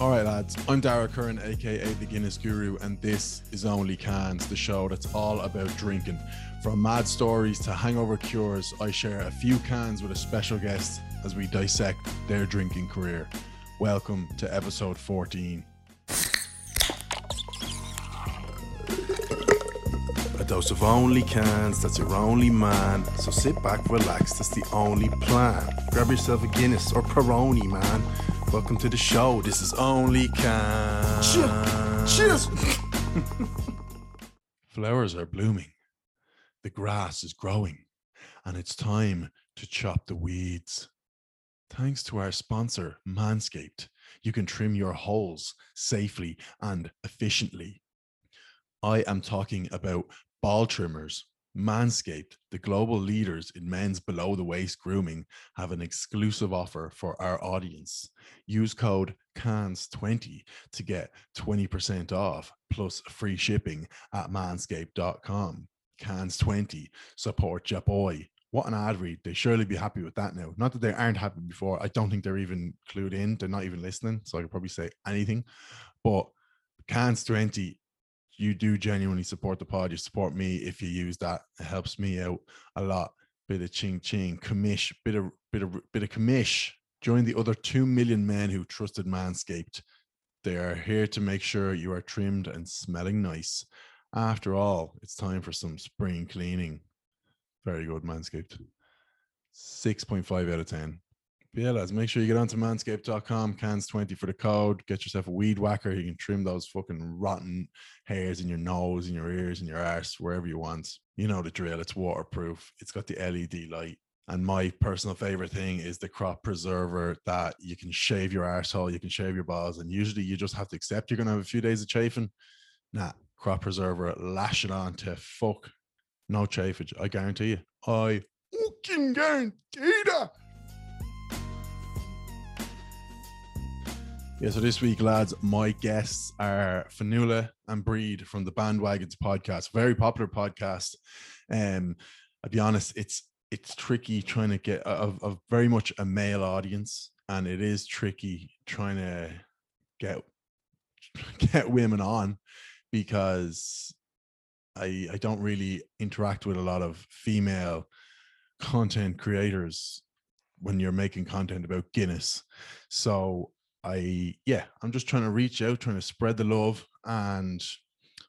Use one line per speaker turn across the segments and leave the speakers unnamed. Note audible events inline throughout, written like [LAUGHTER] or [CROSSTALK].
All right, lads. I'm Dara Curran, aka the Guinness Guru, and this is Only Cans, the show that's all about drinking. From mad stories to hangover cures, I share a few cans with a special guest as we dissect their drinking career. Welcome to episode 14. A dose of only cans, that's your only man. So sit back, relax, that's the only plan. Grab yourself a Guinness or Peroni, man. Welcome to the show. This is only cans. Cheers. [LAUGHS] Flowers are blooming. The grass is growing. And it's time to chop the weeds. Thanks to our sponsor, Manscaped, you can trim your holes safely and efficiently. I am talking about ball trimmers. Manscaped, the global leaders in men's below the waist grooming, have an exclusive offer for our audience. Use code CANS20 to get 20% off plus free shipping at manscaped.com. CANS20, support your boy. What an ad read. They surely be happy with that now. Not that they aren't happy before. I don't think they're even clued in. They're not even listening. So I could probably say anything. But CANS20 you do genuinely support the pod, you support me if you use that. It helps me out a lot. Bit of ching ching, commish, bit of bit of bit of commish. Join the other two million men who trusted Manscaped. They are here to make sure you are trimmed and smelling nice. After all, it's time for some spring cleaning. Very good, Manscaped. 6.5 out of 10 yeah, lads, make sure you get onto manscaped.com, cans20 for the code. Get yourself a weed whacker. You can trim those fucking rotten hairs in your nose, in your ears, in your arse, wherever you want. You know the drill. It's waterproof. It's got the LED light. And my personal favorite thing is the crop preserver that you can shave your arsehole, you can shave your balls, and usually you just have to accept you're gonna have a few days of chafing. Nah, crop preserver, lash it on to fuck. No chafage. I guarantee you. I fucking guarantee that. Yeah, so this week, lads, my guests are Fionnuala and Bríd from the Bandwagons podcast, very popular podcast. Um, I'll be honest, it's it's tricky trying to get of, of very much a male audience, and it is tricky trying to get [LAUGHS] get women on because I I don't really interact with a lot of female content creators when you're making content about Guinness. So I yeah, I'm just trying to reach out, trying to spread the love, and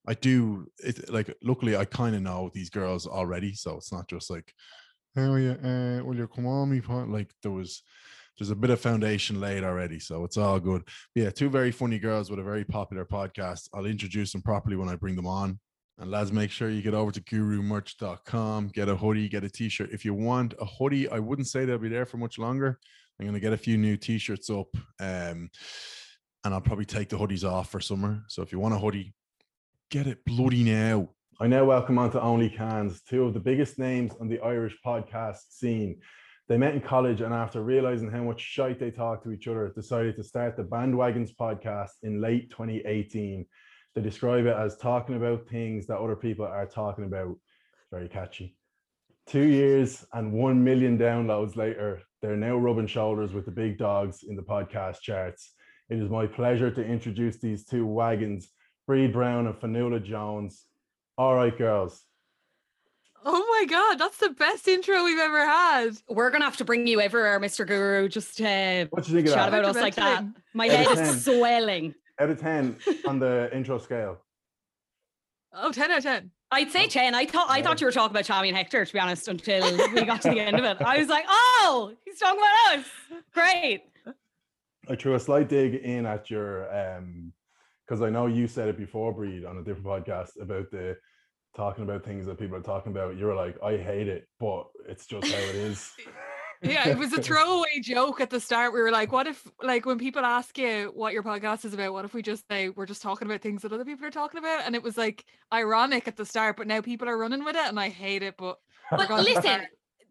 I do it. Like, luckily, I kind of know these girls already, so it's not just like, oh yeah, uh, will you come on me? Like there was, there's a bit of foundation laid already, so it's all good. But yeah, two very funny girls with a very popular podcast. I'll introduce them properly when I bring them on. And lads, make sure you get over to gurumerch.com, get a hoodie, get a t-shirt. If you want a hoodie, I wouldn't say they'll be there for much longer. I'm gonna get a few new t-shirts up, um, and I'll probably take the hoodies off for summer. So if you want a hoodie, get it bloody now. I now welcome onto Only Cans, two of the biggest names on the Irish podcast scene. They met in college and after realizing how much shite they talked to each other, decided to start the Bandwagons podcast in late 2018. They describe it as talking about things that other people are talking about. Very catchy. Two years and 1 million downloads later, they're now rubbing shoulders with the big dogs in the podcast charts. It is my pleasure to introduce these two wagons, Bríd Browne and Fionnuala Jones. All right, girls.
Oh my god, that's the best intro we've ever had.
We're gonna have to bring you everywhere, Mr. Guru. Just uh,
what you think
chat
about
us like that. My head is swelling.
Out of ten [LAUGHS] on the intro scale.
Oh, 10 out of 10.
I'd say 10. I thought I thought you were talking about Tommy and Hector, to be honest, until we got to the end of it. I was like, oh, he's talking about us. Great.
I threw a slight dig in at your um because I know you said it before, Bríd, on a different podcast about the talking about things that people are talking about. You were like, I hate it, but it's just how it is. [LAUGHS]
yeah, it was a throwaway joke at the start. We were like, what if, like, when people ask you what your podcast is about, what if we just say we're just talking about things that other people are talking about? And it was like ironic at the start, but now people are running with it and I hate it. But,
but listen,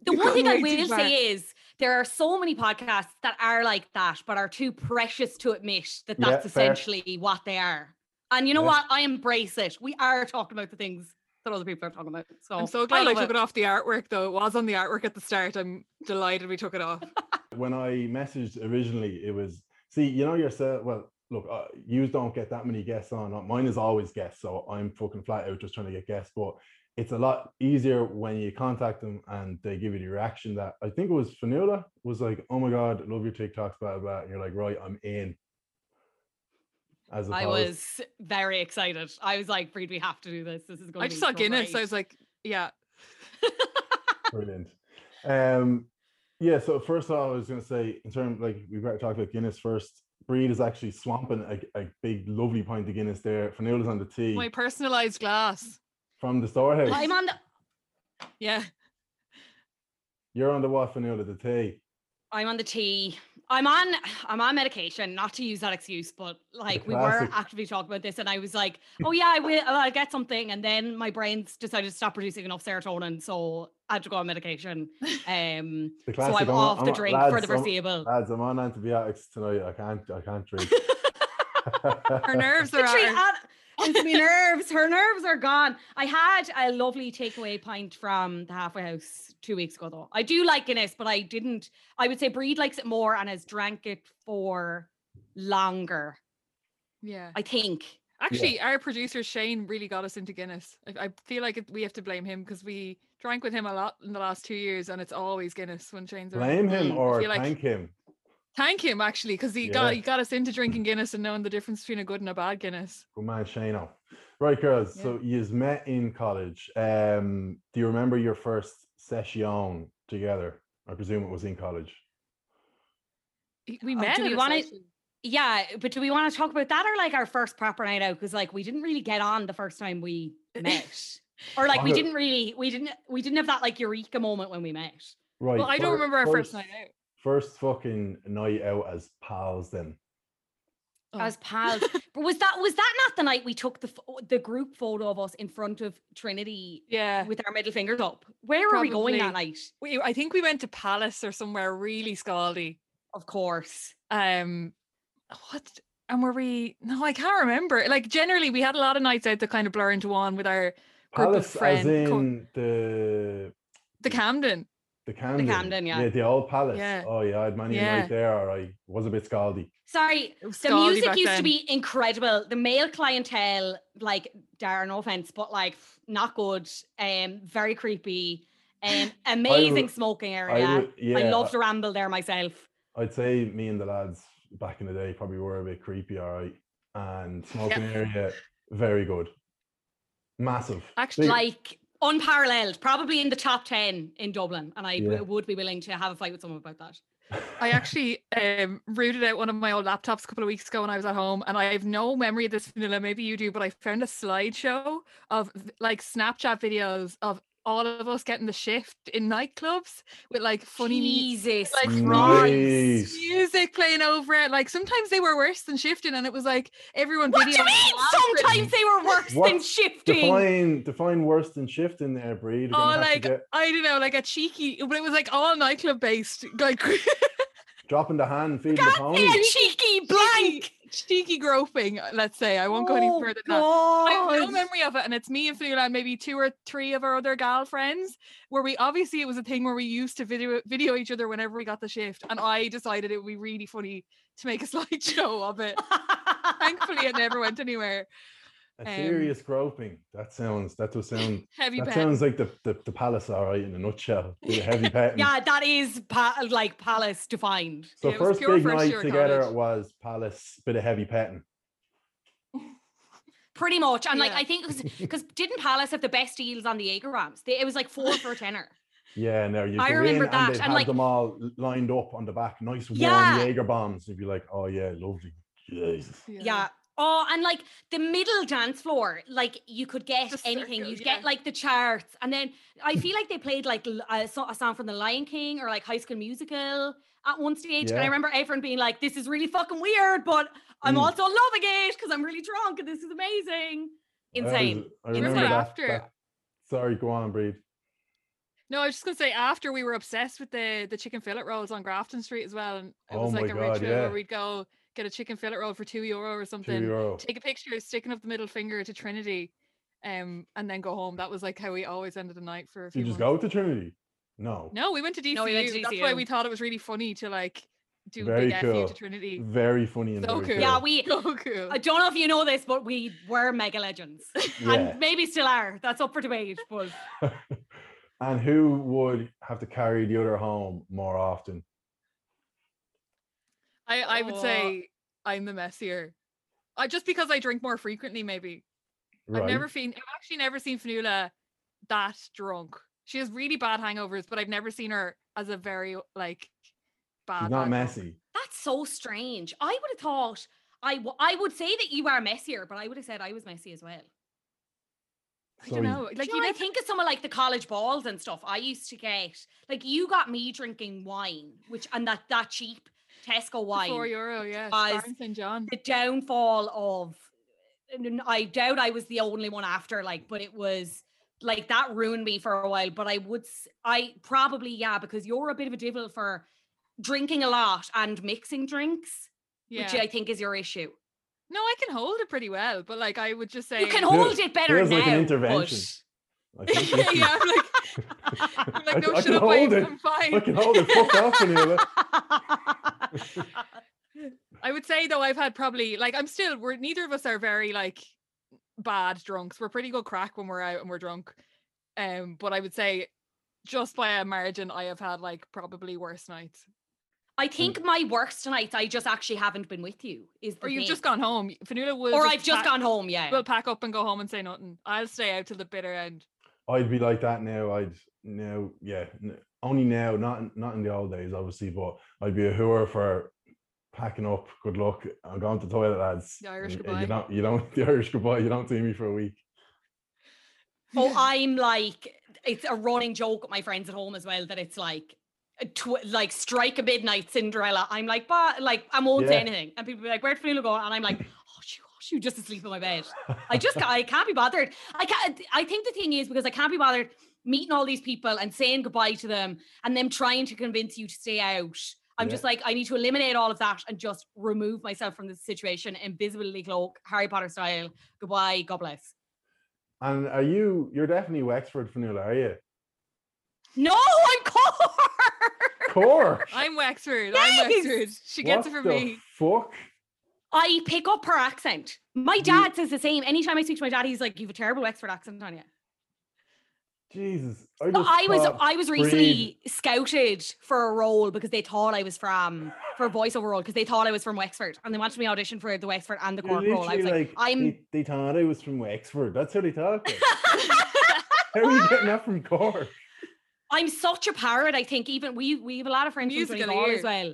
the one thing I will say is there are so many podcasts that are like that, but are too precious to admit that that's yeah, essentially what they are. And you know yeah. what? I embrace it. We are talking about the things that other people are talking about. So
I'm so glad I, I took it. it off the artwork though. It was on the artwork at the start. I'm delighted we took it off. [LAUGHS]
when I messaged originally, it was See, you know yourself. Well, look, uh, you don't get that many guests on. Mine is always guests, so I'm fucking flat out just trying to get guests. But it's a lot easier when you contact them and they give you the reaction that I think it was Fionnuala was like, "Oh my god, love your TikToks, blah blah." And you're like, "Right, I'm in."
As I was very excited. I was like, "Bríd, we have to do this. This is going."
I just saw Guinness.
Great.
I was like, "Yeah." [LAUGHS]
Brilliant. Um, yeah. So first of all, I was going to say, in terms like we better talk about Guinness first. Bríd is actually swamping a, a big, lovely pint of Guinness there. Fionnuala's on the tea.
My personalized glass
from the storehouse.
I'm on the.
Yeah.
You're on the what, Fionnuala? The tea.
I'm on the tea. I'm on I'm on medication, not to use that excuse, but like we were actively talking about this, and I was like, oh yeah, I will I'll get something. And then my brains decided to stop producing enough serotonin, so I had to go on medication. Um so I'm, I'm off I'm, the drink lads, for the foreseeable.
lads, I'm on antibiotics tonight. I can't I can't drink. [LAUGHS]
Her nerves [LAUGHS] are out
into my nerves. Her nerves are gone. I had a lovely takeaway pint from the halfway house two weeks ago, though. I do like Guinness, but I didn't. I would say Bríd likes it more and has drank it for longer.
Yeah.
I think.
Actually, yeah. our producer Shane really got us into Guinness. I, I feel like it, we have to blame him because we drank with him a lot in the last two years, and it's always Guinness when Shane's
blame around. him or thank like, him.
Thank him actually, because he yeah. got he got us into drinking Guinness and knowing the difference between a good and a bad Guinness.
Good man, Shano. Right, girls. Yeah. So you met in college. Um, do you remember your first session together? I presume it was in college.
We oh, met.
do we want to? Yeah, but do we want to talk about that or like our first proper night out? Because like we didn't really get on the first time we [LAUGHS] met, or like we didn't really we didn't we didn't have that like eureka moment when we met.
Right. Well, I don't remember our first, first night out
first fucking night out as pals then.
Oh. As pals. but was that was that not the night we took the the group photo of us in front of Trinity?
Yeah,
with our middle fingers up. Where Probably. were we going that night?
We, I think we went to Palace or somewhere really scaldy.
Of course.
Um, what? And were we? No, I can't remember. Like generally, we had a lot of nights out that kind of blur into one with our group
Palace,
of friends.
As in the
the Camden.
The Camden.
The Camden, yeah.
Yeah, the old palace. Yeah. Oh yeah, I had many yeah. night there, or I was a bit scaldy.
Sorry, the music used then. to be incredible. The male clientele, like Darren, no offense, but like not good. Um, very creepy. Um, [LAUGHS] amazing smoking area. I, would, yeah, I love to ramble there myself.
I'd say me and the lads back in the day probably were a bit creepy, all right. And smoking yeah. area, very good. Massive.
Actually, like unparalleled, probably in the top 10 in Dublin. And I yeah. would be willing to have a fight with someone about that.
I actually um, rooted out one of my old laptops a couple of weeks ago when I was at home, and I have no memory of this, Fionnuala. Maybe you do, but I found a slideshow of like Snapchat videos of all of us getting the shift in nightclubs with like funny
Jesus
like nice. music playing over it. Like sometimes they were worse than shifting, and it was like everyone.
What do you mean? Sometimes they were worse than shifting.
Define define worse than shifting there, Bríd.
Oh, like get... I don't know, like a cheeky, but it was like all nightclub based, like. [LAUGHS]
dropping the hand, feeding the pony.
A cheeky blank
cheeky groping, uh, let's say. I won't go any oh, further than that. I have no memory of it. And it's me and Fionnuala maybe two or three of our other gal friends where we obviously it was a thing where we used to video video each other whenever we got the shift. And I decided it would be really funny to make a [LAUGHS] slideshow of it. Thankfully it never went anywhere.
A um, serious groping. That sounds. That does [LAUGHS] sound.
Heavy.
That sounds like the, the the palace, all right, in a nutshell. [LAUGHS] With a heavy petting.
yeah, that is pa- like palace defined.
So
yeah,
first big night together college. was palace, bit of heavy petting. [LAUGHS]
Pretty much, and yeah. like I think because didn't Palace have the best deals on the Jaeger bombs? it was like four for a tenner.
Yeah, no, you I remember that, and, and like them all lined up on the back, nice warm yeah. Jaeger bombs. You'd be like, oh yeah, lovely. Jesus.
Yeah. yeah. Oh, and like the middle dance floor, like you could get the anything. Circle, You'd yeah. get like the charts, and then I [LAUGHS] feel like they played like a, a, song from The Lion King or like High School Musical at one stage. Yeah. And I remember everyone being like, "This is really fucking weird," but I'm mm. also loving it because I'm really drunk and this is amazing. Insane.
I, was, I remember that, after. That. Sorry, go on, Bríd.
No, I was just gonna say after we were obsessed with the the chicken fillet rolls on Grafton Street as well, and it oh was like a God, ritual yeah. where we'd go get a chicken fillet roll for two euro or something.
Euro.
Take a picture, sticking up the middle finger to Trinity, um, and then go home. That was like how we always ended the night for a few.
You just
months.
go to Trinity? No.
No, we went to DCU. No, we went to DCU. That's why we thought it was really funny to like do
Very
big F you
cool.
to Trinity.
Very funny and
So
very
cool.
cool.
Yeah, we. [LAUGHS]
So cool.
I don't know if you know this, but we were mega legends,
Yeah.
and maybe still are. That's up for debate. But [LAUGHS]
and who would have to carry the other home more often?
I, I would
Oh.
say I'm the messier. I just because I drink more frequently, maybe.
Right.
I've never seen I've actually never seen Fionnuala that drunk. She has really bad hangovers, but I've never seen her as a very like bad.
She's not
hangover.
messy.
that's so strange. I would have thought I w- I would say that you are messier, but I would have said I was messy as well.
I
So
don't know.
Like
Like
you
you
know, I think of someone like the college balls and stuff. I used to get like you got me drinking wine, which and that that cheap Tesco wine.
four euro, yeah.
was-
Star in St. John.
the downfall of I doubt I was the only one after like but it was like that ruined me for a while but I would I probably yeah because you're a bit of a devil for drinking a lot and mixing drinks
Yeah.
which I think is your issue
No, I can hold it pretty well, but like I would just say
you can hold it better
feels
now
like an intervention.
but-
I think [LAUGHS]
yeah, I'm like, [LAUGHS] I'm like,
I-
no,
I
shut
can
up,
hold
I'm,
it.
I'm fine.
I can hold it. Fuck off, Fionnuala. [LAUGHS]
I would say though I've had probably like I'm still we're neither of us are very like bad drunks. We're pretty good crack when we're out and we're drunk. Um, but I would say just by a margin, I have had like probably worse nights.
I think my worst nights I just actually haven't been with you is the
Or you've
thing.
just gone home. Fionnuala will
or I've just gone home yeah
we'll pack up and go home and say nothing. I'll stay out till the bitter end.
I'd be like that now. I'd now, yeah, n- only now, not in- not in the old days, obviously, but I'd be a hooer for packing up. Good luck. I'm going to the toilet, lads.
The Irish
uh,
goodbye.
You don't, you don't, [LAUGHS] the Irish goodbye. You don't see me for a week.
Oh, I'm like, it's a running joke with my friends at home as well that it's like, a tw- like strike a midnight Cinderella. I'm like, but like, I won't say anything. And people be like, where'd Fionnuala go? And I'm like, [LAUGHS] oh, shoot, oh, shoot, just asleep in my bed. [LAUGHS] I just, I can't be bothered. I can't, I think the thing is because I can't be bothered meeting all these people and saying goodbye to them and them trying to convince you to stay out. I'm
Yeah.
just like, I need to eliminate all of that and just remove myself from the situation, invisibility cloak, Harry Potter style. Goodbye, God bless.
And are you? You're definitely Wexford, Fionnuala, are you?
No, I'm Cork.
Cork. [LAUGHS]
I'm Wexford. I'm Wexford. She gets
What
it from me.
Fuck.
I pick up her accent. My dad says the same. Anytime I speak to my dad, he's like, "You have a terrible Wexford accent on you."
Jesus. I,
But
just
I was I was
Bríd-
recently scouted for a role because they thought I was from for a voiceover role because they thought I was from Wexford and they wanted me audition for the Wexford and the
You're
Cork role. I was
literally
like, I'm
They, they thought I was from Wexford. That's how they talk. like. [LAUGHS] how are you getting that from Cork?
I'm such a parrot. I think even we we have a lot of friends from
Musical
Donegal as well.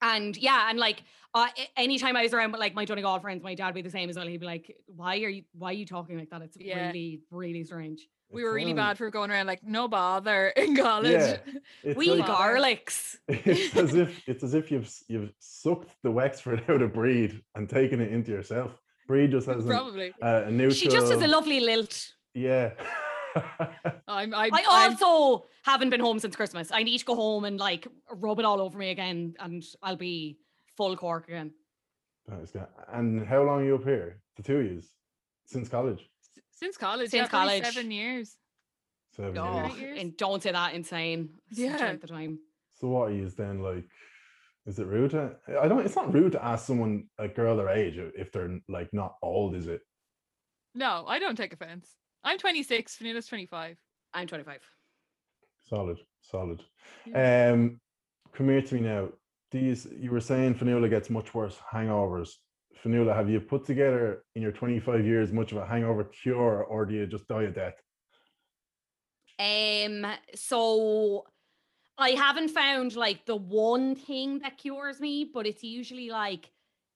And yeah, and like uh, a- anytime I was around with like my Donegal friends, my dad would be the same as well. He'd be like, "Why are you Why are you talking like that? It's
Yeah.
really really strange."
We were really bad for going around like no bother in college.
Yeah. [LAUGHS]
We
like-
garlics. [LAUGHS]
it's as if it's as if you've s- you've sucked the Wexford [LAUGHS] out of Bríd and taken it into yourself. Bríd just has an,
Probably.
uh, a neutral.
She just has a lovely lilt.
yeah.
I'm I,
I
I'm-
also haven't been home since Christmas. I need to go home and like rub it all over me again, and I'll be full cork again.
That was good. and how long are you up here? The two years since college.
Since college.
Since
yeah,
college.
seven years.
Seven
Oh,
years.
years.
and don't say that insane.
Yeah.
length of time.
So what are you then like? Is it rude to? I don't. It's not rude to ask someone a girl their age if they're like not old, is it?
No, I don't take offense. I'm 26. Fionnuala's 25.
I'm 25.
Solid, solid.
Yeah.
Um, come here to me now. These you were saying Fionnuala gets much worse hangovers. Fionnuala, have you put together in your 25 years much of a hangover cure, or do you just die of death?
Um, so I haven't found like the one thing that cures me, but it's usually like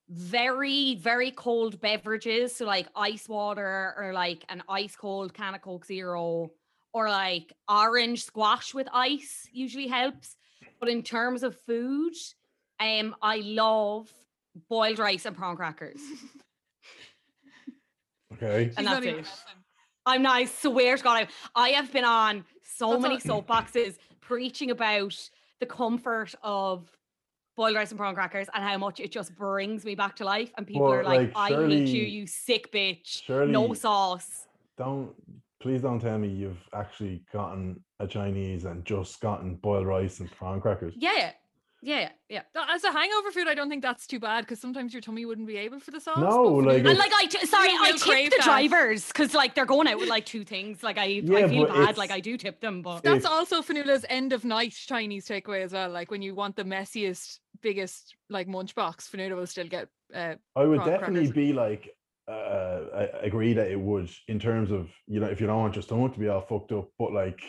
very, very cold beverages. So like ice water or like an ice cold can of Coke Zero or like orange squash with ice usually helps. But in terms of food, um, I love boiled rice and prawn crackers.
Okay.
And
not
that's it. I'm not, I swear to God, I, I have been on so
That's
many
all-
soapboxes preaching about the comfort of boiled rice and prawn crackers and how much it just brings me back to life. And people
Well,
are like,
like,
I hate you, you sick bitch.
Surely,
No sauce.
don't please don't tell me you've actually gotten a Chinese and just gotten boiled rice and prawn crackers.
Yeah. Yeah, yeah.
As a hangover food, I don't think that's too bad because sometimes your tummy wouldn't be able for the sauce.
No, like
and like I t- sorry, I tip the that. drivers because like they're going out with like two things. Like I, yeah, I feel bad. Like I do tip them, but
that's also Fionnuala's end of night Chinese takeaway as well. Like when you want the messiest, biggest like munch box, Fionnuala will still get. Uh,
I would definitely crackers. be like uh, I agree that it would in terms of you know if you don't want your stomach to be all fucked up, but like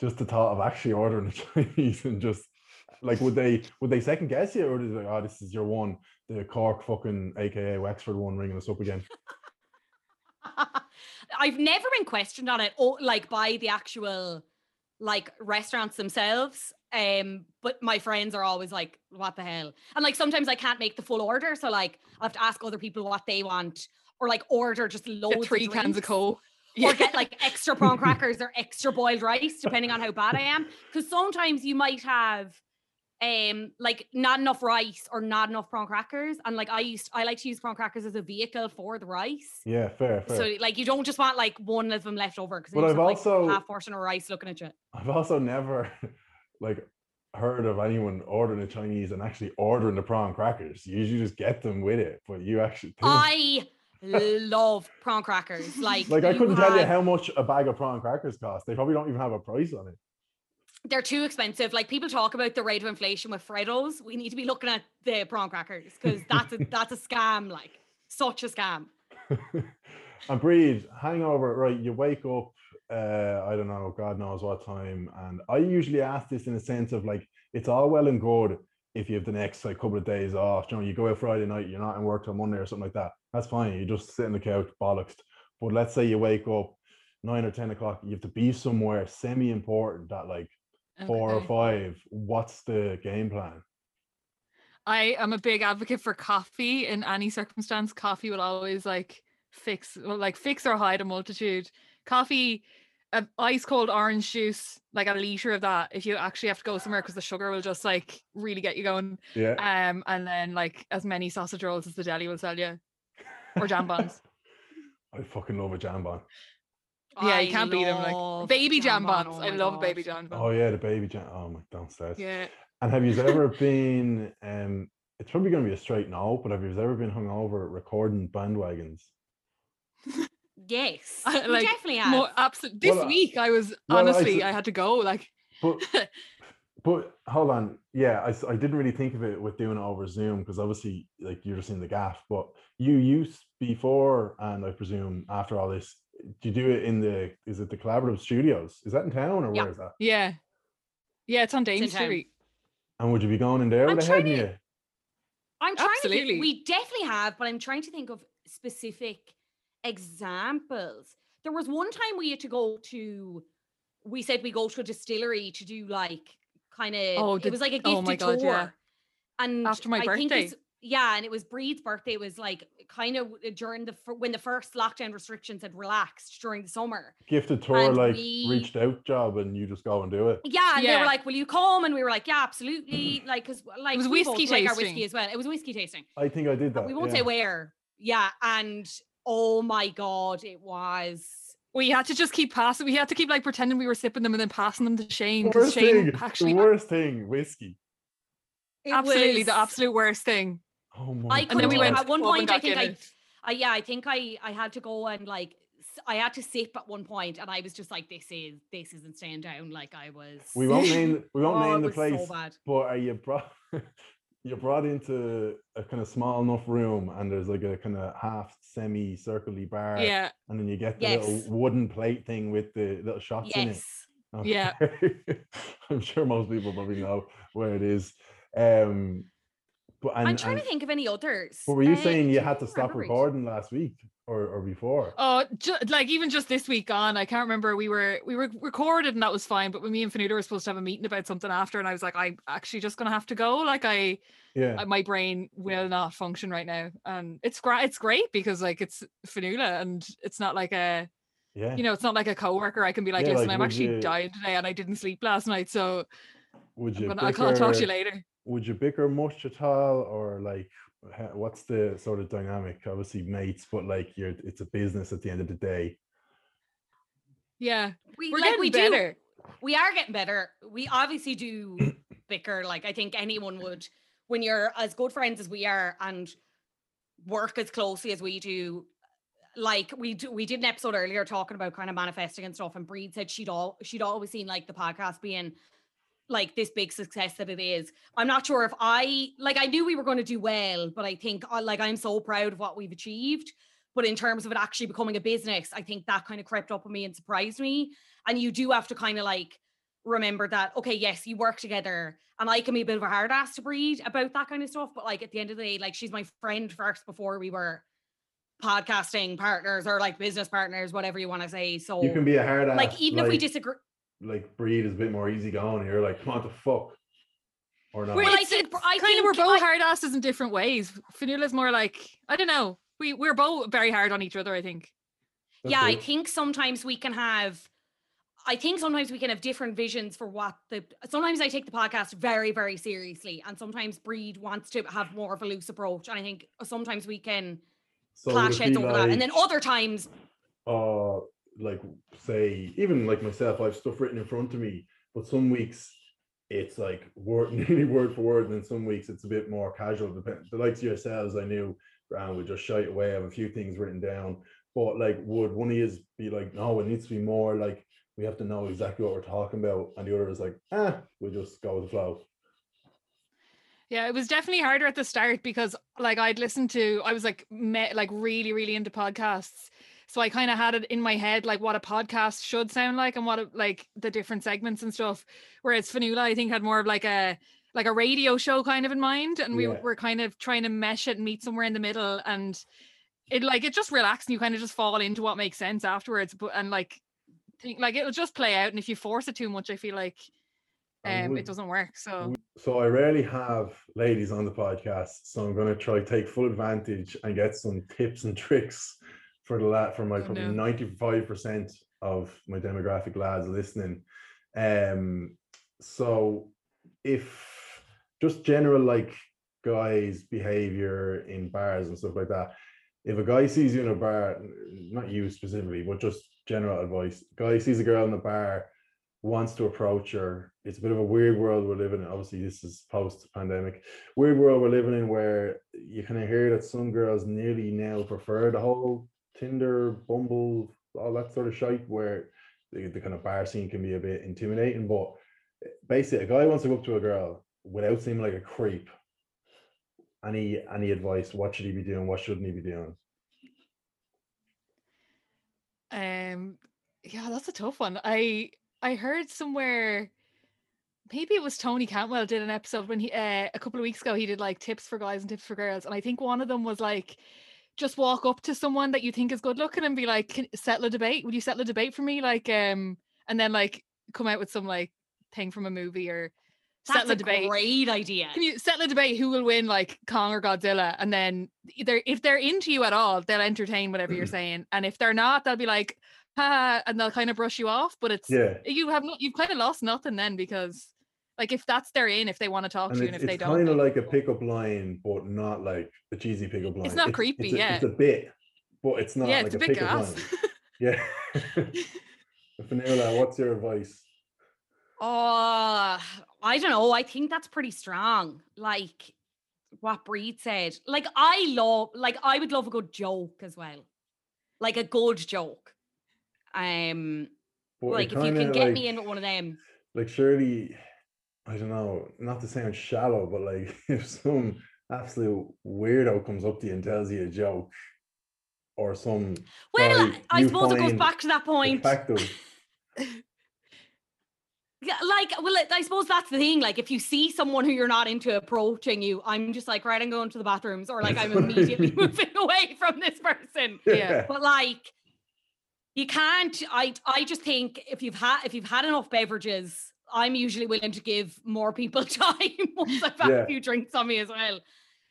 just the thought of actually ordering a [LAUGHS] Chinese and just like would they would they second guess you or is like oh this is your one the Cork fucking aka Wexford one ringing us up again. [LAUGHS]
I've never been questioned on it, or like by the actual like restaurants themselves. Um, but my friends are always like, "What the hell?" And like sometimes I can't make the full order, so like I have to ask other people what they want, or like order just loads
Get three
of
cans of coke.
Yeah. Or get like extra prawn [LAUGHS] crackers or extra boiled rice, depending on how bad I am. Because sometimes you might have um like not enough rice or not enough prawn crackers. And like i used i like to use prawn crackers as a vehicle for the rice.
Yeah fair, fair.
so like you don't just want like one of them left over because
but i've
have,
also
like, half portion of rice looking at you.
I've also never [LAUGHS] like heard of anyone ordering a chinese and actually ordering the prawn crackers. You usually just get them with it but you actually [LAUGHS]
i love prawn crackers. [LAUGHS] Like
like i couldn't have... tell you how much a bag of prawn crackers cost. They probably don't even have a price on it
they're too expensive. Like people talk about the rate of inflation with Freddos. We need to be looking at the prawn crackers because that's a [LAUGHS] that's a scam, like such a scam. [LAUGHS]
and Bríd, hangover, right? You wake up, uh, I don't know, God knows what time. And I usually ask this in a sense of like, it's all well and good if you have the next like couple of days off. You know, you go out Friday night, you're not in work till Monday or something like that. That's fine. You just sit on the couch, bollocks. But let's say you wake up nine or ten o'clock, you have to be somewhere semi-important that like four or five, what's the game plan?
I am a big advocate for coffee in any circumstance. Coffee will always like fix, well, like fix or hide a multitude. Coffee, uh, ice cold orange juice, like a liter of that. If you actually have to go somewhere, because the sugar will just like really get you going.
Yeah.
Um, and then like as many sausage rolls as the deli will sell you, or jambons. [LAUGHS]
I fucking love a jambon.
Yeah, you can't beat them. Like baby jam, jam buns. Oh I love God. baby jam
buns. Oh yeah, the baby jam. Oh my downstairs.
Yeah.
And have you [LAUGHS] ever been? Um, it's probably going to be a straight no, but have you ever been hung over recording bandwagons?
yes, [LAUGHS] I, like, definitely have. More,
absolutely. This well, week, I was well, honestly, I, I, had to go. Like,
but [LAUGHS] but hold on, yeah, I, I didn't really think of it with doing it over Zoom because obviously, like you're just in the gaff. But you used before, and I presume after all this, do you do it in the is it the collaborative studios? Is that in town or yeah. where is that?
Yeah. Yeah it's on Dame Street.
And would you be going in there I'm with a head you?
I'm trying Absolutely. to think, we definitely have but I'm trying to think of specific examples. There was one time we had to go to we said we go to a distillery to do like kind of oh, it was like a oh gift oh my God, tour yeah. and
after my I birthday
yeah, and it was Bríd's birthday. It was like kind of uh, during the when the first lockdown restrictions had relaxed during the summer.
Gifted tour, and like we, reached out job, and you just go and do it.
Yeah, and yeah. they were like, "Will you come?" And we were like, "Yeah, absolutely." [CLEARS THROAT] like, because like
it was whiskey tasting. Like our
whiskey as well. It was whiskey tasting.
I think I did that.
we won't
yeah.
say where. Yeah, and oh my god, it was.
We had to just keep passing. We had to keep like pretending we were sipping them and then passing them to Shane. Worst Shane
thing, actually, the worst thing, whiskey.
It absolutely was, the absolute worst thing.
Oh my!
I couldn't. We went at one point. I think I, I, yeah, I think I, I had to go and like, I had to sip at one point, and I was just like, this is, this isn't staying down. Like I was.
We won't name, we won't [LAUGHS] oh, name the place, so but are you brought? [LAUGHS] you're brought into a kind of small enough room and there's like a kind of half semi circly bar
yeah
and then you get the yes. little wooden plate thing with the little shots yes. in it
okay. yeah [LAUGHS]
i'm sure most people probably know where it is um
but and, I'm trying and, to think of any others.
But were you uh, saying you had to stop recording last week or, or before?
Oh, ju- like even just this week on, I can't remember. We were we were recorded and that was fine. But when me and Fionnuala were supposed to have a meeting about something after, and I was like, I'm actually just gonna have to go. Like I,
yeah,
my brain will not function right now, and it's great. It's great because like it's Fionnuala, and it's not like a
yeah,
you know, it's not like a coworker. I can be like, yeah, listen, like, I'm actually you... dying today, and I didn't sleep last night, so
would you?
I can't talk to you later
would you bicker much at all or like what's the sort of dynamic obviously mates but like you're it's a business at the end of the day
yeah
we are like we better. do we are getting better we obviously do [COUGHS] bicker. Like I think anyone would when you're as good friends as we are and work as closely as we do. Like we do, we did an episode earlier talking about kind of manifesting and stuff, and Breed said she'd all she'd always seen like the podcast being like this big success that it is. I'm not sure if I like I knew we were going to do well, but I think uh, like I'm so proud of what we've achieved. But in terms of it actually becoming a business, I think that kind of crept up on me and surprised me. And you do have to kind of like remember that, okay, yes, you work together. And I can be a bit of a hard ass to Bríd about that kind of stuff. But like at the end of the day, like she's my friend first before we were podcasting partners or like business partners, whatever you want to say. So
you can be a hard ass.
Like even like, if we disagree.
Like Bríd is a bit more easygoing. You're like, come on, the fuck. Or not.
Well, I think, I kind think of we're both I, hard asses in different ways. Fionnuala's more like, I don't know. We we're both very hard on each other, I think.
That's yeah, I think sometimes we can have I think sometimes we can have different visions for what the sometimes I take the podcast very, very seriously. And sometimes Bríd wants to have more of a loose approach. And I think sometimes we can so clash heads over like, that. And then other times
uh like say even like myself, I have stuff written in front of me, but some weeks it's like word [LAUGHS] nearly word for word, and then some weeks it's a bit more casual. The, the likes of yourselves, I knew Brown would just shite away. I have a few things written down. But like would one of you be like, no, it needs to be more like we have to know exactly what we're talking about. And the other is like, ah, we'll just go with the flow.
Yeah, it was definitely harder at the start because like I'd listened to, I was like met like really, really into podcasts. So I kind of had it in my head like what a podcast should sound like and what it, like the different segments and stuff. Whereas Fionnuala, I think, had more of like a like a radio show kind of in mind, and we yeah. were kind of trying to mesh it and meet somewhere in the middle. And it like it just relaxed and you kind of just fall into what makes sense afterwards. But and like think like it'll just play out. And if you force it too much, I feel like um it doesn't work. So
so I rarely have ladies on the podcast. So I'm gonna try take full advantage and get some tips and tricks for the lad for my oh, probably 95% of my demographic lads listening. Um so if just general like guys behavior in bars and stuff like that if a guy sees you in a bar not you specifically but just general advice. Guy sees a girl in the bar, wants to approach her. It's a bit of a weird world we're living in. Obviously, this is post pandemic. Weird world we're living in where you kind of hear that some girls nearly now prefer the whole Tinder, Bumble, all that sort of shite where the, the kind of bar scene can be a bit intimidating. But basically, a guy wants to go up to a girl without seeming like a creep. Any any advice? What should he be doing? What shouldn't he be doing?
Um, yeah, that's a tough one. I I heard somewhere, maybe it was Tony Cantwell did an episode when he uh, a couple of weeks ago he did like tips for guys and tips for girls, and I think one of them was like, just walk up to someone that you think is good looking and be like, settle a debate. Would you settle a debate for me? Like, um, and then like come out with some like thing from a movie or
that's settle a, a debate. Great idea.
Can you settle a debate who will win, like Kong or Godzilla? And then either if they're into you at all, they'll entertain whatever you're saying, and if they're not, they'll be like, ha, and they'll kind of brush you off. But it's yeah, you have not, you've kind of lost nothing then because. Like if that's their in, if they want to talk and to you, and if they don't, it's
kind of like a pickup line, but not like a cheesy pickup line.
It's not creepy,
it's a,
yeah.
It's a bit, but it's not
yeah,
like
it's
a,
a pickup line. [LAUGHS]
yeah. [LAUGHS] Fionnuala, what's your advice?
Oh, I don't know. I think that's pretty strong. Like what Bríd said. Like I love, like I would love a good joke as well. Like a good joke. Um, but like if you can get like, me in with one of them.
Like surely, I don't know, not to sound shallow, but like [LAUGHS] if some absolute weirdo comes up to you and tells you a joke, or some
well, I suppose it goes back to that point. [LAUGHS] Yeah, like, well, I suppose that's the thing. Like, if you see someone who you're not into approaching you, I'm just like, right, I'm going to the bathrooms, or like, [LAUGHS] I'm immediately moving away from this person.
Yeah.
But like, you can't. I I just think if you've had if you've had enough beverages, I'm usually willing to give more people [LAUGHS] time once I've had yeah. a few drinks on me as well.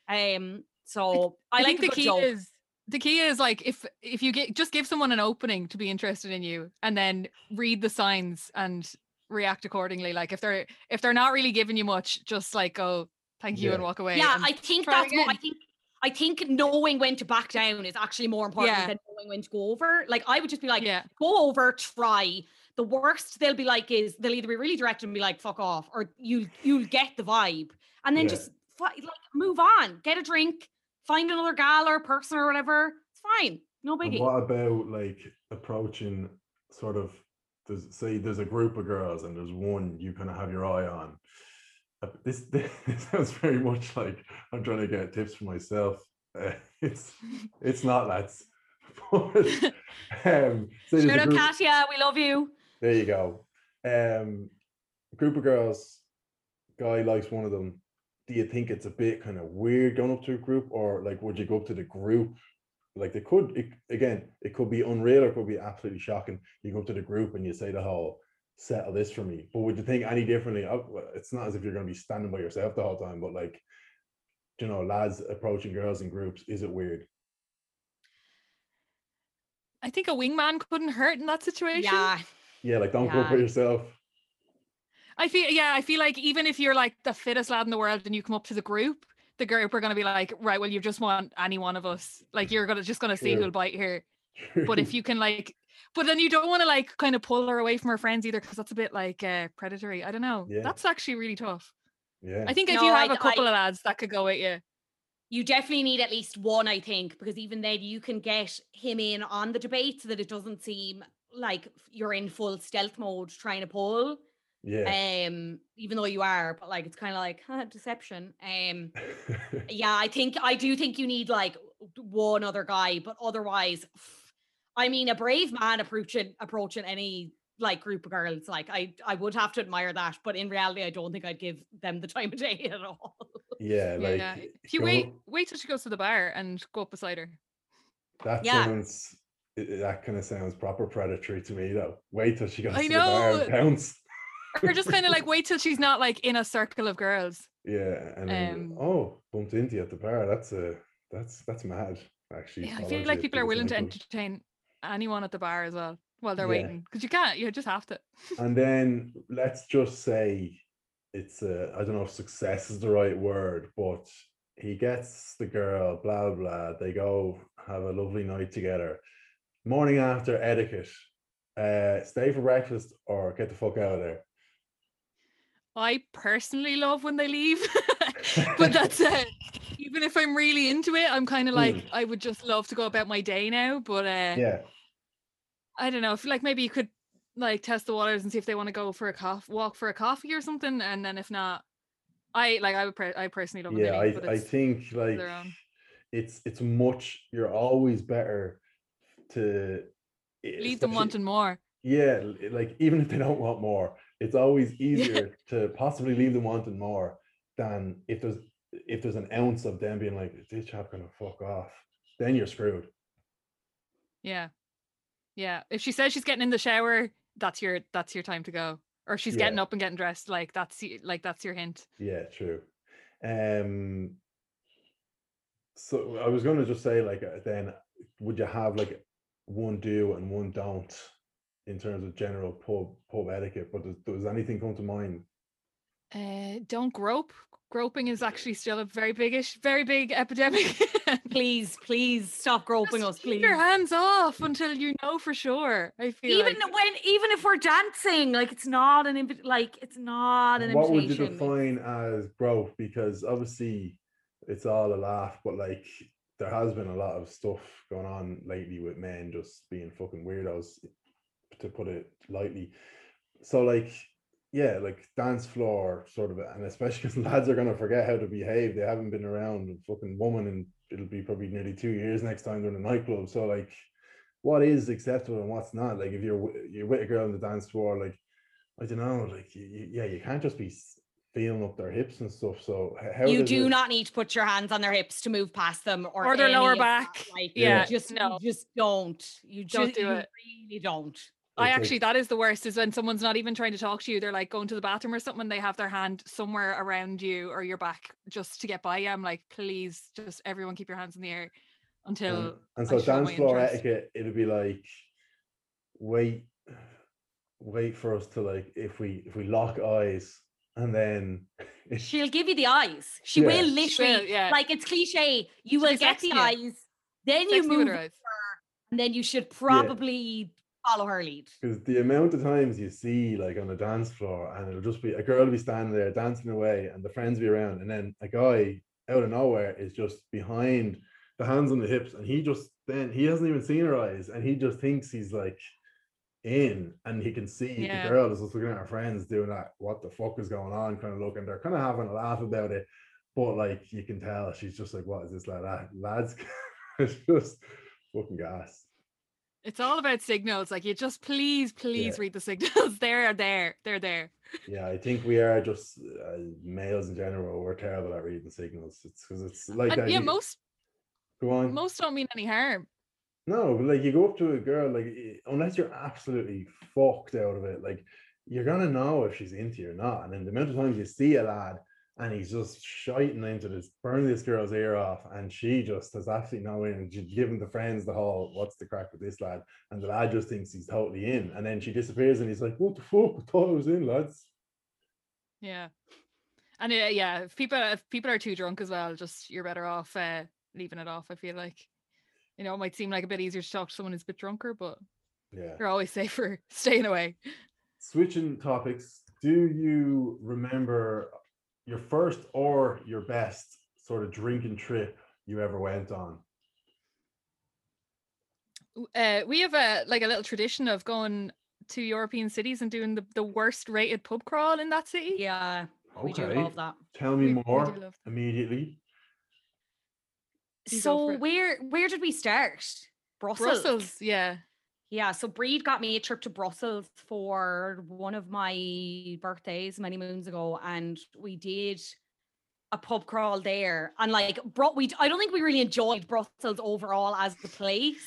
Um. So I, I, I like
the key joke. is the key is like if if you get just give someone an opening to be interested in you and then read the signs and react accordingly. Like if they're if they're not really giving you much, just like go thank you yeah. and walk away.
Yeah, I think that's what I think. I think knowing when to back down is actually more important yeah. than knowing when to go over. Like I would just be like, yeah. go over, try. The worst they'll be like is they'll either be really direct and be like, fuck off, or you you'll get the vibe. And then yeah. just like move on, get a drink, find another gal or person or whatever. It's fine. No biggie.
And what about like approaching sort of there's say there's a group of girls and there's one you kind of have your eye on uh, this, [LAUGHS] this, sounds very much like I'm trying to get tips for myself. Uh, [LAUGHS] it's it's not lads. [LAUGHS] but,
um, so Shout out Katya, we love you.
There you go. Um, group of girls, guy likes one of them. Do you think it's a bit kind of weird going up to a group, or like would you go up to the group? Like they could it, again, it could be unreal or it could be absolutely shocking. You go up to the group and you say the whole settle this for me. But would you think any differently? It's not as if you're going to be standing by yourself the whole time, but like, you know, lads approaching girls in groups, is it weird?
I think a wingman couldn't hurt in that situation.
Yeah.
Yeah, like don't yeah. go for yourself.
I feel yeah, I feel like even if you're like the fittest lad in the world and you come up to the group, the group are gonna be like, right, well, you just want any one of us. Like you're gonna just gonna see who'll bite here. But if you can like but then you don't want to like kind of pull her away from her friends either because that's a bit like uh, predatory. I don't know. Yeah. That's actually really tough.
Yeah.
I think if no, you have I, a couple I, of lads that could go at you.
You definitely need at least one, I think, because even then you can get him in on the debate so that it doesn't seem like you're in full stealth mode trying to pull.
Yeah.
Um, even though you are, but like it's kind of like huh, deception. Um, [LAUGHS] yeah, I think I do think you need like one other guy, but otherwise, [SIGHS] I mean, a brave man approaching approaching any like group of girls, like I I would have to admire that, but in reality, I don't think I'd give them the time of day [LAUGHS] at all.
Yeah, like
yeah. if you wait wait till she goes to the bar and go up beside her.
That yeah. sounds that kind of sounds proper predatory to me though. Wait till she goes I to know. the bar and pounce.
or just kind of like [LAUGHS] wait till she's not like in a circle of girls.
Yeah, and then, um, oh, bumped into you at the bar. That's a that's that's mad. Actually,
yeah, I feel like people are willing to entertain anyone at the bar as well while they're yeah. waiting because you can't. You just have to.
and then let's just say it's a I don't know if success is the right word, but he gets the girl, blah blah. They go have a lovely night together. Morning after etiquette, uh, stay for breakfast or get the fuck out of there.
I personally love when they leave, [LAUGHS] but [LAUGHS] that's it. Even if I'm really into it, I'm kind of like mm. I would just love to go about my day now. But uh,
yeah,
I don't know. I feel like maybe you could like test the waters and see if they want to go for a coffee, walk for a coffee or something, and then if not, I like I would pre- I personally love.
Yeah, leave, I I think like it's it's much. You're always better to
leave them wanting more.
Yeah, like even if they don't want more, it's always [LAUGHS] easier to possibly leave them wanting more than if there's if there's an ounce of them being like, this chap gonna fuck off, then you're screwed.
Yeah. Yeah. If she says she's getting in the shower, that's your that's your time to go. Or she's yeah. getting up and getting dressed, like that's like that's your hint.
Yeah, true. Um so I was gonna just say like uh, then would you have like one do and one don't in terms of general pub pub etiquette, but does, does anything come to mind?
Uh, don't grope. Groping is actually still a very bigish, very big epidemic. [LAUGHS]
please, please stop groping Just us, please.
Keep your hands off until you know for sure. I feel
even
like.
when even if we're dancing, like it's not an invi- like it's not an
what
invitation.
What would you define as grope? Because obviously it's all a laugh, but like there has been a lot of stuff going on lately with men just being fucking weirdos to put it lightly. So like yeah, like dance floor sort of, and especially because [LAUGHS] lads are gonna forget how to behave. They haven't been around a fucking woman, and it'll be probably nearly two years next time they're in a nightclub. So like, what is acceptable and what's not? Like if you're you're with a girl on the dance floor, like I don't know, like you, yeah, you can't just be feeling up their hips and stuff. So how
you do it... not need to put your hands on their hips to move past them or,
or their lower back.
Like, yeah, just no, just don't. You don't just, do it. Really don't.
I actually that is the worst is when someone's not even trying to talk to you. They're like going to the bathroom or something. They have their hand somewhere around you or your back just to get by. I'm like, please, just everyone keep your hands in the air until.
Um, and so dance floor interest. etiquette, it'll be like, wait, wait for us to like if we if we lock eyes, and then [LAUGHS]
she'll give you the eyes. She yeah. will literally, yeah. like it's cliche. You She'll get the eyes, then you move her, and then you should probably yeah. follow her lead.
Because the amount of times you see like on a dance floor, and it'll just be a girl will be standing there dancing away, and the friends be around, and then a guy out of nowhere is just behind the hands on the hips, and he just then he hasn't even seen her eyes, and he just thinks he's like in and he can see yeah. the girl is just looking at her friends doing that what the fuck is going on? kind of look and they're kind of having a laugh about it but like you can tell she's just like what is this like that lads? [LAUGHS] It's just fucking gas.
It's all about signals like you just please please yeah. read the signals. [LAUGHS] They're there they're there.
Yeah i think we are just uh, males in general we're terrible at reading signals. It's because it's like
and, yeah you, most go on. most don't mean any harm
no, but like you go up to a girl, like unless you're absolutely fucked out of it, like you're gonna know if she's into you or not. And then the amount of times you see a lad and he's just shiting into this, burning this girl's ear off, and she just has absolutely no in, and giving the friends the whole what's the crack with this lad, and the lad just thinks he's totally in, and then she disappears, and he's like, "What the fuck? I thought I was in, lads."
Yeah, and uh, yeah, if people if people are too drunk as well, just you're better off uh, leaving it off. I feel like you know, it might seem like a bit easier to talk to someone who's a bit drunker, but
yeah,
you're always [LAUGHS] safer staying away.
Switching topics, do you remember your first or your best sort of drinking trip you ever went on?
Uh, we have a like a little tradition of going to European cities and doing the, the worst rated pub crawl in that city.
Yeah, okay. we do love that.
Tell me we, more we immediately
so where where did we start?
Brussels. Brussels, yeah.
Yeah, so Bríd got me a trip to Brussels for one of my birthdays many moons ago, and we did a pub crawl there. And like, brought we I don't think we really enjoyed Brussels overall as the place,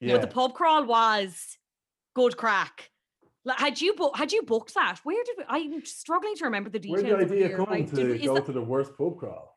yeah. but the pub crawl was good crack. Like, had you bo- had you booked that? Where did we, I'm struggling to remember the details.
Where did the idea come to did, go that, to the worst pub crawl?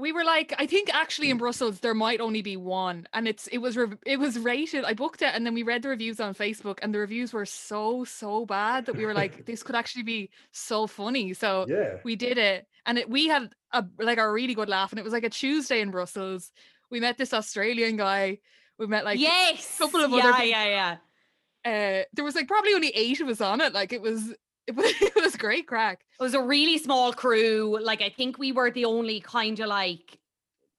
We were like i think actually in brussels there might only be one and it's it was re- it was rated i booked it and then we read the reviews on facebook and the reviews were so so bad that we were like [LAUGHS] this could actually be so funny. So
yeah.
we did it and it, we had a like a really good laugh and it was like a tuesday in brussels. We met this australian guy. We met like
yes!
a couple of
yeah,
other
yeah yeah.
Uh there was like probably only eight of us on it like it was it was, [LAUGHS] it was great crack.
It was a really small crew. Like I think we were the only kind of like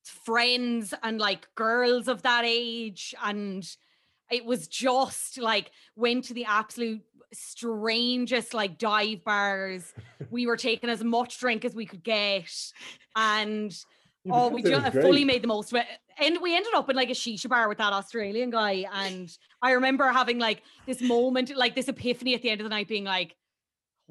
friends and like girls of that age and it was just like went to the absolute strangest like dive bars. [LAUGHS] we were taking as much drink as we could get and [LAUGHS] yeah, oh we just fully made the most of it. And we ended up in like a shisha bar with that Australian guy. And I remember having like this moment, like this epiphany at the end of the night being like,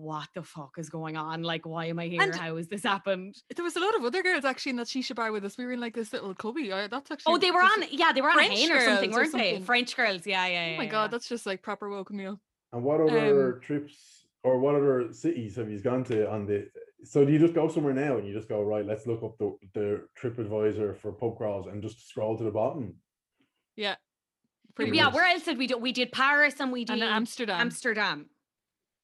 what the fuck is going on? Like, why am I here? And How has this happened?
There was a lot of other girls actually in that shisha bar with us. We were in like this little cubby. Uh, that's actually
oh, they were on yeah, they were on French a or something, weren't something. they? French girls, yeah, yeah.
yeah
oh my
yeah, god, that's just like proper welcome meal.
And what other um, trips or what other cities have you gone to on the? So do you just go somewhere now and you just go right? Let's look up the the TripAdvisor for pub crawls and just scroll to the bottom.
Yeah.
yeah, much. where else did we do? We did Paris and we did
and Amsterdam.
Amsterdam.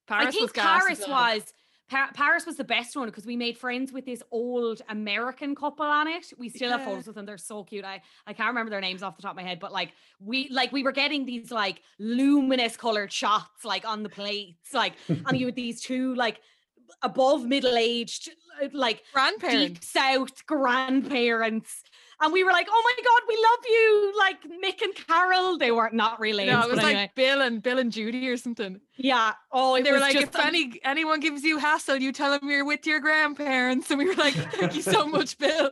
Paris
I think
was
Paris was Paris was the best one because we made friends with this old American couple on it. We still yeah. have photos with them. They're so cute. I, I can't remember their names off the top of my head, but like we like we were getting these like luminous colored shots like on the plates, like and you with [LAUGHS] these two like above middle aged like
grandparents,
deep south grandparents and we were like, "Oh my god, we love you!" Like Mick and Carol. They weren't not really.
No, it was like Bill and Bill and Judy or something.
Yeah. Oh,
they were like, if any anyone gives you hassle, you tell them you're with your grandparents. And we were like, "Thank you so much, [LAUGHS] Bill."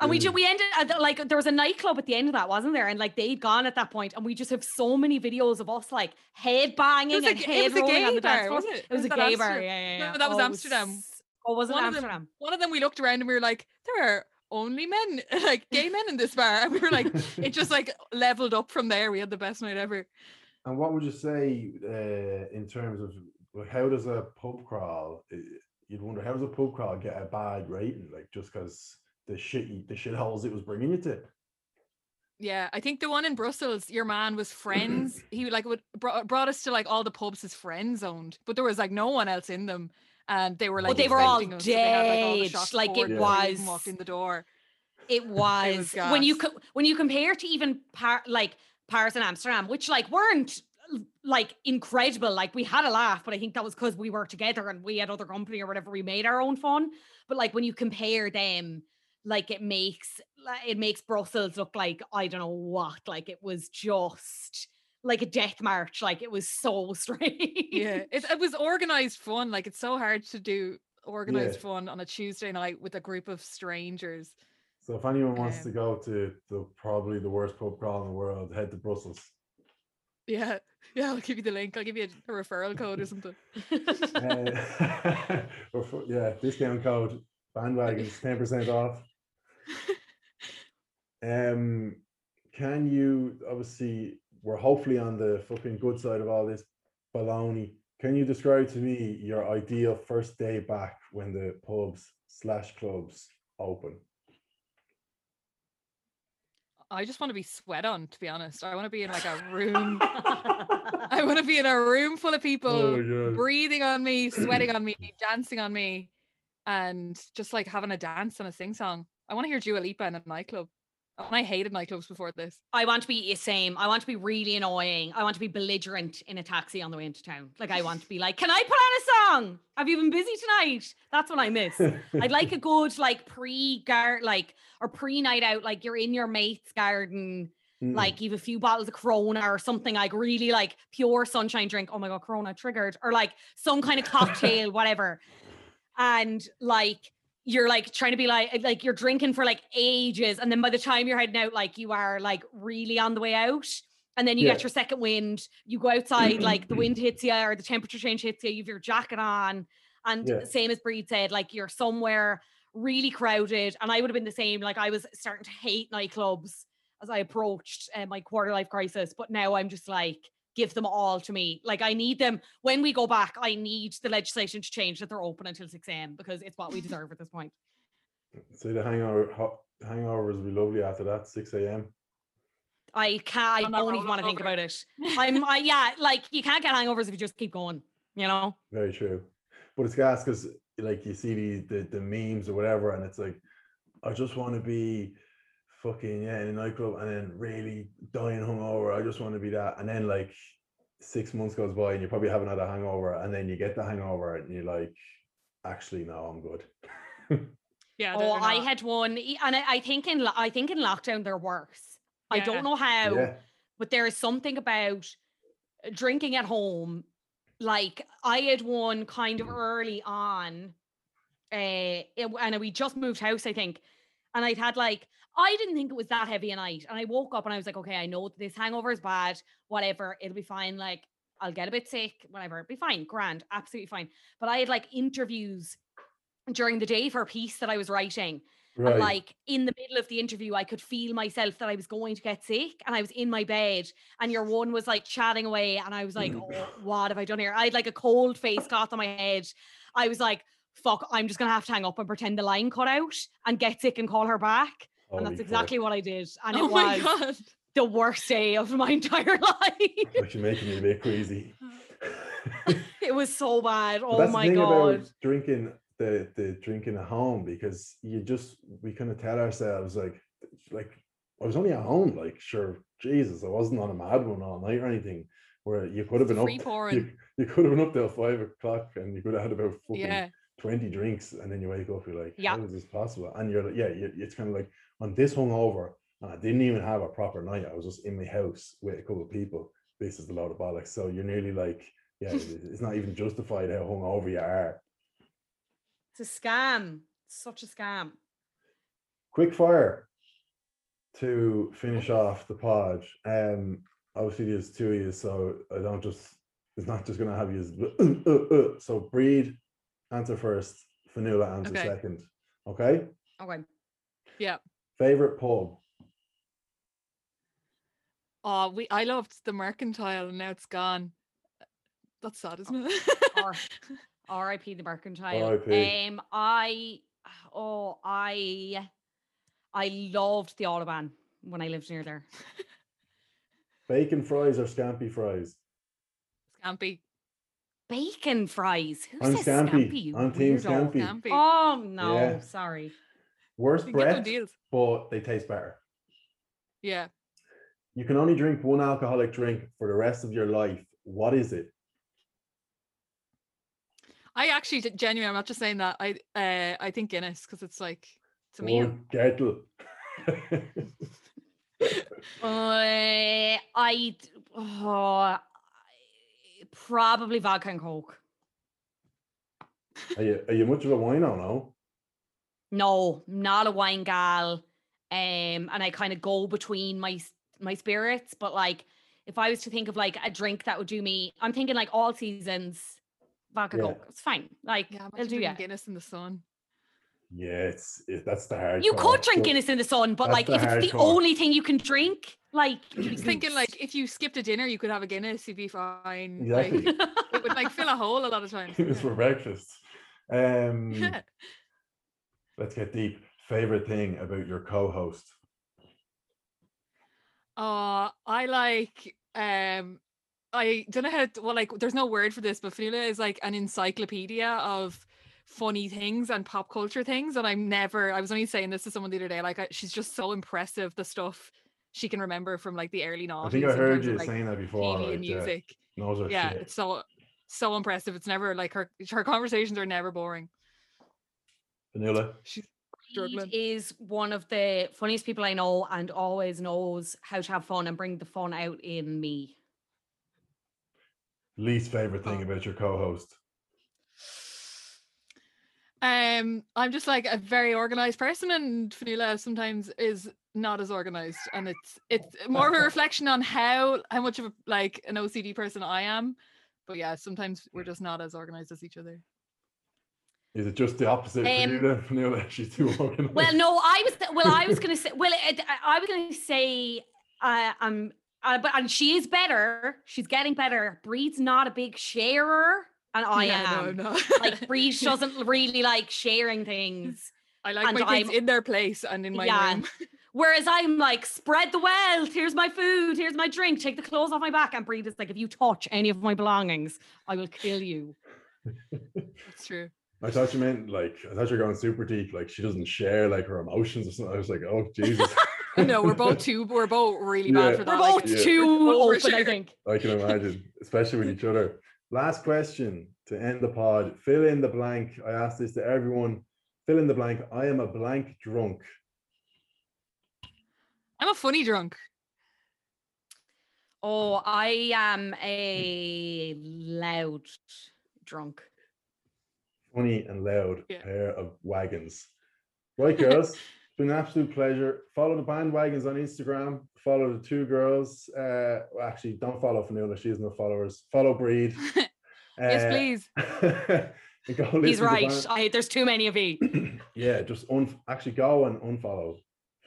And we just we ended uh, like there was a nightclub at the end of that, wasn't there? And like they'd gone at that point, and we just have so many videos of us like head banging and head rolling on the dance floor. It? it was, was a gay Amsterdam? bar. Yeah, yeah, yeah.
No, that was oh, Amsterdam.
Oh, was it
one
Amsterdam?
Of them, one of them we looked around and we were like, there are only men, [LAUGHS] like gay men in this bar. [LAUGHS] And we were like, it just like leveled up from there. We had the best night ever.
And what would you say uh, in terms of how does a pub crawl? You'd wonder how does a pub crawl get a bad rating? Like just because the shit the shit holes it was bringing you to.
Yeah, I think the one in Brussels, your man was friends. [CLEARS THROAT] he like would brought, brought us to like all the pubs his friends owned, but there was like no one else in them. And they were like,
oh, they were all dead. So like, like it was
walked in the door.
It [LAUGHS] was, it was when you co- when you compare to even par- like Paris and Amsterdam, which like weren't uh, like incredible. Like we had a laugh, but I think that was because we were together and we had other company or whatever. We made our own fun. But like when you compare them, like it makes it makes Brussels look like I don't know what. Like it was just like a death march. Like it was so [LAUGHS] strange.
Yeah, it, it was organized fun. Like it's so hard to do organized yeah. fun on a Tuesday night with a group of strangers.
So if anyone wants um, to go to the probably the worst pub crawl in the world, head to Brussels.
Yeah, [LAUGHS] yeah, I'll give you the link. I'll give you a, a referral code or something.
uh, [LAUGHS] yeah, discount code bandwagons, ten percent off. Um, can you obviously we're hopefully on the fucking good side of all this baloney. Can you describe to me your ideal first day back when the pubs slash clubs open?
I just want to be sweat on, to be honest. I want to be in like a room. [LAUGHS] I want to be in a room full of people oh breathing on me, [CLEARS THROAT] sweating on me, dancing on me, and just like having a dance and a sing song. I want to hear Dua Lipa in a nightclub. And I hated nightclubs before this.
I want to be the same. I want to be really annoying. I want to be belligerent in a taxi on the way into town. Like I want to be like, can I put on a song? Have you been busy tonight? That's what I miss. I'd like a [LAUGHS] good like pre guard like or pre night out. Like you're in your mate's garden. Mm. Like you've a few bottles of Corona or something like really like pure sunshine drink. Oh my god, Corona triggered, or like some kind of cocktail, [LAUGHS] whatever. And like you're like trying to be like like you're drinking for like ages and then by the time you're heading out like you are like really on the way out and then you yeah. get your second wind you go outside like the wind hits you or the temperature change hits you you have your jacket on and yeah. same as Bríd said like you're somewhere really crowded and I would have been the same like I was starting to hate nightclubs as I approached uh, my quarter life crisis but now I'm just like give them all to me. Like I need them when we go back. I need the legislation to change that they're open until six a.m. because it's what we deserve at this point.
So the hangover hangovers will be lovely after that six a.m.
I can't. I don't even want to think about it. [LAUGHS] I'm. I, yeah, like you can't get hangovers if you just keep going. You know.
Very true, but it's gas because like you see the, the the memes or whatever, and it's like, I just want to be fucking yeah in a nightclub and then really dying hungover. I just want to be that. And then like six months goes by and you probably haven't had a hangover, and then you get the hangover and you're like, actually no, I'm good. [LAUGHS]
yeah. Oh, I had one, and I, I, think in I think in lockdown they're worse. Yeah. I don't know how, yeah. but there is something about drinking at home. Like I had one kind of early on, uh, it, and we just moved house, I think, and I'd had like I didn't think it was that heavy a night. And I woke up and I was like, okay, I know this hangover is bad, whatever, it'll be fine. Like, I'll get a bit sick, whatever, it'll be fine, grand, absolutely fine. But I had like interviews during the day for a piece that I was writing. Right. And like in the middle of the interview, I could feel myself that I was going to get sick and I was in my bed. And your one was like chatting away. And I was like, mm. oh, what have I done here? I had like a cold face cloth on my head. I was like, fuck, I'm just gonna have to hang up and pretend the line cut out and get sick and call her back. Holy and that's exactly fuck. what I did. And oh it was the worst day of my [LAUGHS] entire life.
You're making me a bit crazy. [LAUGHS] [LAUGHS]
it was so bad. Oh my god.
drinking the the drinking at home because you just we kind of tell ourselves like like I was only at home, like sure, Jesus, I wasn't on a mad one all night or anything. Where you could have been up, you, you, could have been up till five o'clock, and you could have had about fucking yeah. 20 drinks and then you wake up, you're like, yeah. how is this possible? And you're like, yeah, it's kind of like on this hungover, and I didn't even have a proper night. I was just in my house with a couple of people. This is a lot of bollocks. So you're nearly like, yeah, [LAUGHS] it's not even justified how hungover you are.
It's a scam. It's such a scam.
Quick fire to finish off the pod. Um, obviously there's two of you, so I don't just it's not just gonna have you. [CLEARS THROAT] Uh, uh, uh. So Bríd answer first. Fionnuala answer okay. second. Okay.
Okay.
Yeah.
Favorite pub.
Oh, we I loved the mercantile and now it's gone. That's sad, isn't it?
R- [LAUGHS] R.I.P. the mercantile. R.I.P. Um, I oh I I loved the Audubon when I lived near there. [LAUGHS]
Bacon fries or scampi fries?
Scampi.
bacon fries. Who
I'm
says
Scampy.
Scampy?
I'm Team
weirdo?
Scampy.
Oh no,
Yeah.
sorry.
Worst
You get no deals.
but they taste better.
Yeah.
You can only drink one alcoholic drink for the rest of your life. What is it?
I actually d- genuinely, I'm not just saying that. I uh I think Guinness because it's like to me. meal.
Oh, Gertl.
Uh, I oh, probably vodka and coke.
are, you, are you much of a wino, no?
No, not a wine gal. Um, and I kind of go between my my spirits, but like if I was to think of like a drink that would do me, I'm thinking like all seasons vodka
Yeah.
coke. It's fine. Like
Yeah,
it'll do
drinking
yeah.
Guinness in the sun.
Yeah, it's it, that's the hard.
You
call,
could drink Guinness in the sun, but
that's
like if it's the
hardcore.
only thing you can drink, like
I was thinking like if you skipped a dinner, you could have a Guinness, you'd be fine.
Exactly.
Like [LAUGHS] it would like fill a hole a lot of times. [LAUGHS]
Guinness for breakfast. Um, [LAUGHS]
Yeah.
Let's get deep. Favorite thing about your co-host?
Uh, I like um I don't know how to, well like there's no word for this, but Fionnuala is like an encyclopedia of funny things and pop culture things. And I'm never I was only saying this to someone the other day, like I, she's just so impressive the stuff she can remember from like the early 90s.
I think I heard
terms of,
you
like,
saying that before.
TV
Like,
and
yeah,
music. Yeah,
shit.
it's so so impressive. It's never like her her conversations are never boring.
Fionnuala.
She's
Bríd
struggling.
is one of the funniest people I know and always knows how to have fun and bring the fun out in me.
Least favorite thing
Oh.
about your co-host?
Um, I'm just like a very organized person, and Fionnuala sometimes is not as organized, and it's it's more of a [LAUGHS] reflection on how how much of a like an OCD person I am. But yeah, sometimes we're just not as organized as each other.
Is it just the opposite for you
Um,
then, Fionnuala? She's too [LAUGHS] organized.
Well, no, I was well, I was gonna say well, I I was gonna say uh, um, uh, but and she is better. She's getting better. Bríd's not a big sharer, and I
Yeah,
am.
no, no.
Like [LAUGHS] Bríd doesn't really like sharing things.
I like
and
my things
I'm-
in their place and in my
Yeah.
room. [LAUGHS]
Whereas I'm like, spread the wealth. Here's my food. Here's my drink. Take the clothes off my back. And Bríd is like, if you touch any of my belongings, I will kill you.
It's true.
I thought you meant like I thought you were going super deep. Like she doesn't share like her emotions or something. I was like, oh Jesus. [LAUGHS]
No, we're both too. We're both really bad
Yeah.
for
We're
that. like,
both
Yeah.
too
Over
open, I think.
I can imagine, especially with each other. Last question to end the pod. Fill in the blank. I asked this to everyone. Fill in the blank. I am a blank drunk.
I'm a funny drunk. Hmm.
Oh, I am a loud drunk.
Funny and loud
Yeah.
pair of wagons. Right, [LAUGHS] girls. it's been an absolute pleasure. Follow the bandwagons on Instagram. Follow the two girls. Uh, well, actually, don't follow Fionnuala. She has no followers. Follow Bríd. [LAUGHS]
yes,
Uh,
please. [LAUGHS]
go
He's right.
Band-
I, there's too many of you. [CLEARS THROAT]
yeah, just un- actually go and unfollow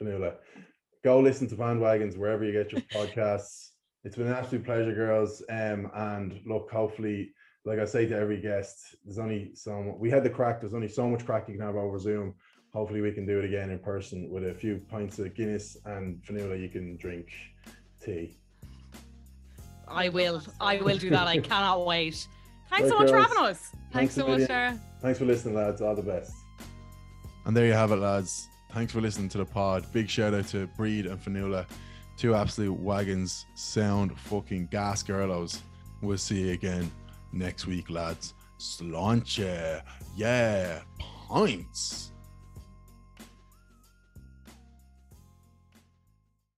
Fionnuala. Go listen to bandwagons wherever you get your podcasts. It's been an absolute pleasure, girls. Um, and look, hopefully, like I say to every guest, there's only so mu- we had the crack. There's only so much crack you can have over Zoom. Hopefully, we can do it again in person with a few pints of Guinness and Fionnuala. You can drink tea.
I will. I will do that. I [LAUGHS] cannot wait. Thanks so
Right,
much for having us.
Thanks
a
so much. Sarah.
Thanks for listening, lads. All the best.
And there you have it, lads. Thanks for listening to the pod. Big shout out to Bríd and Fionnuala, two absolute wagons, sound fucking gas girlos. We'll see you again next week, lads. Sláinte. Yeah, pints.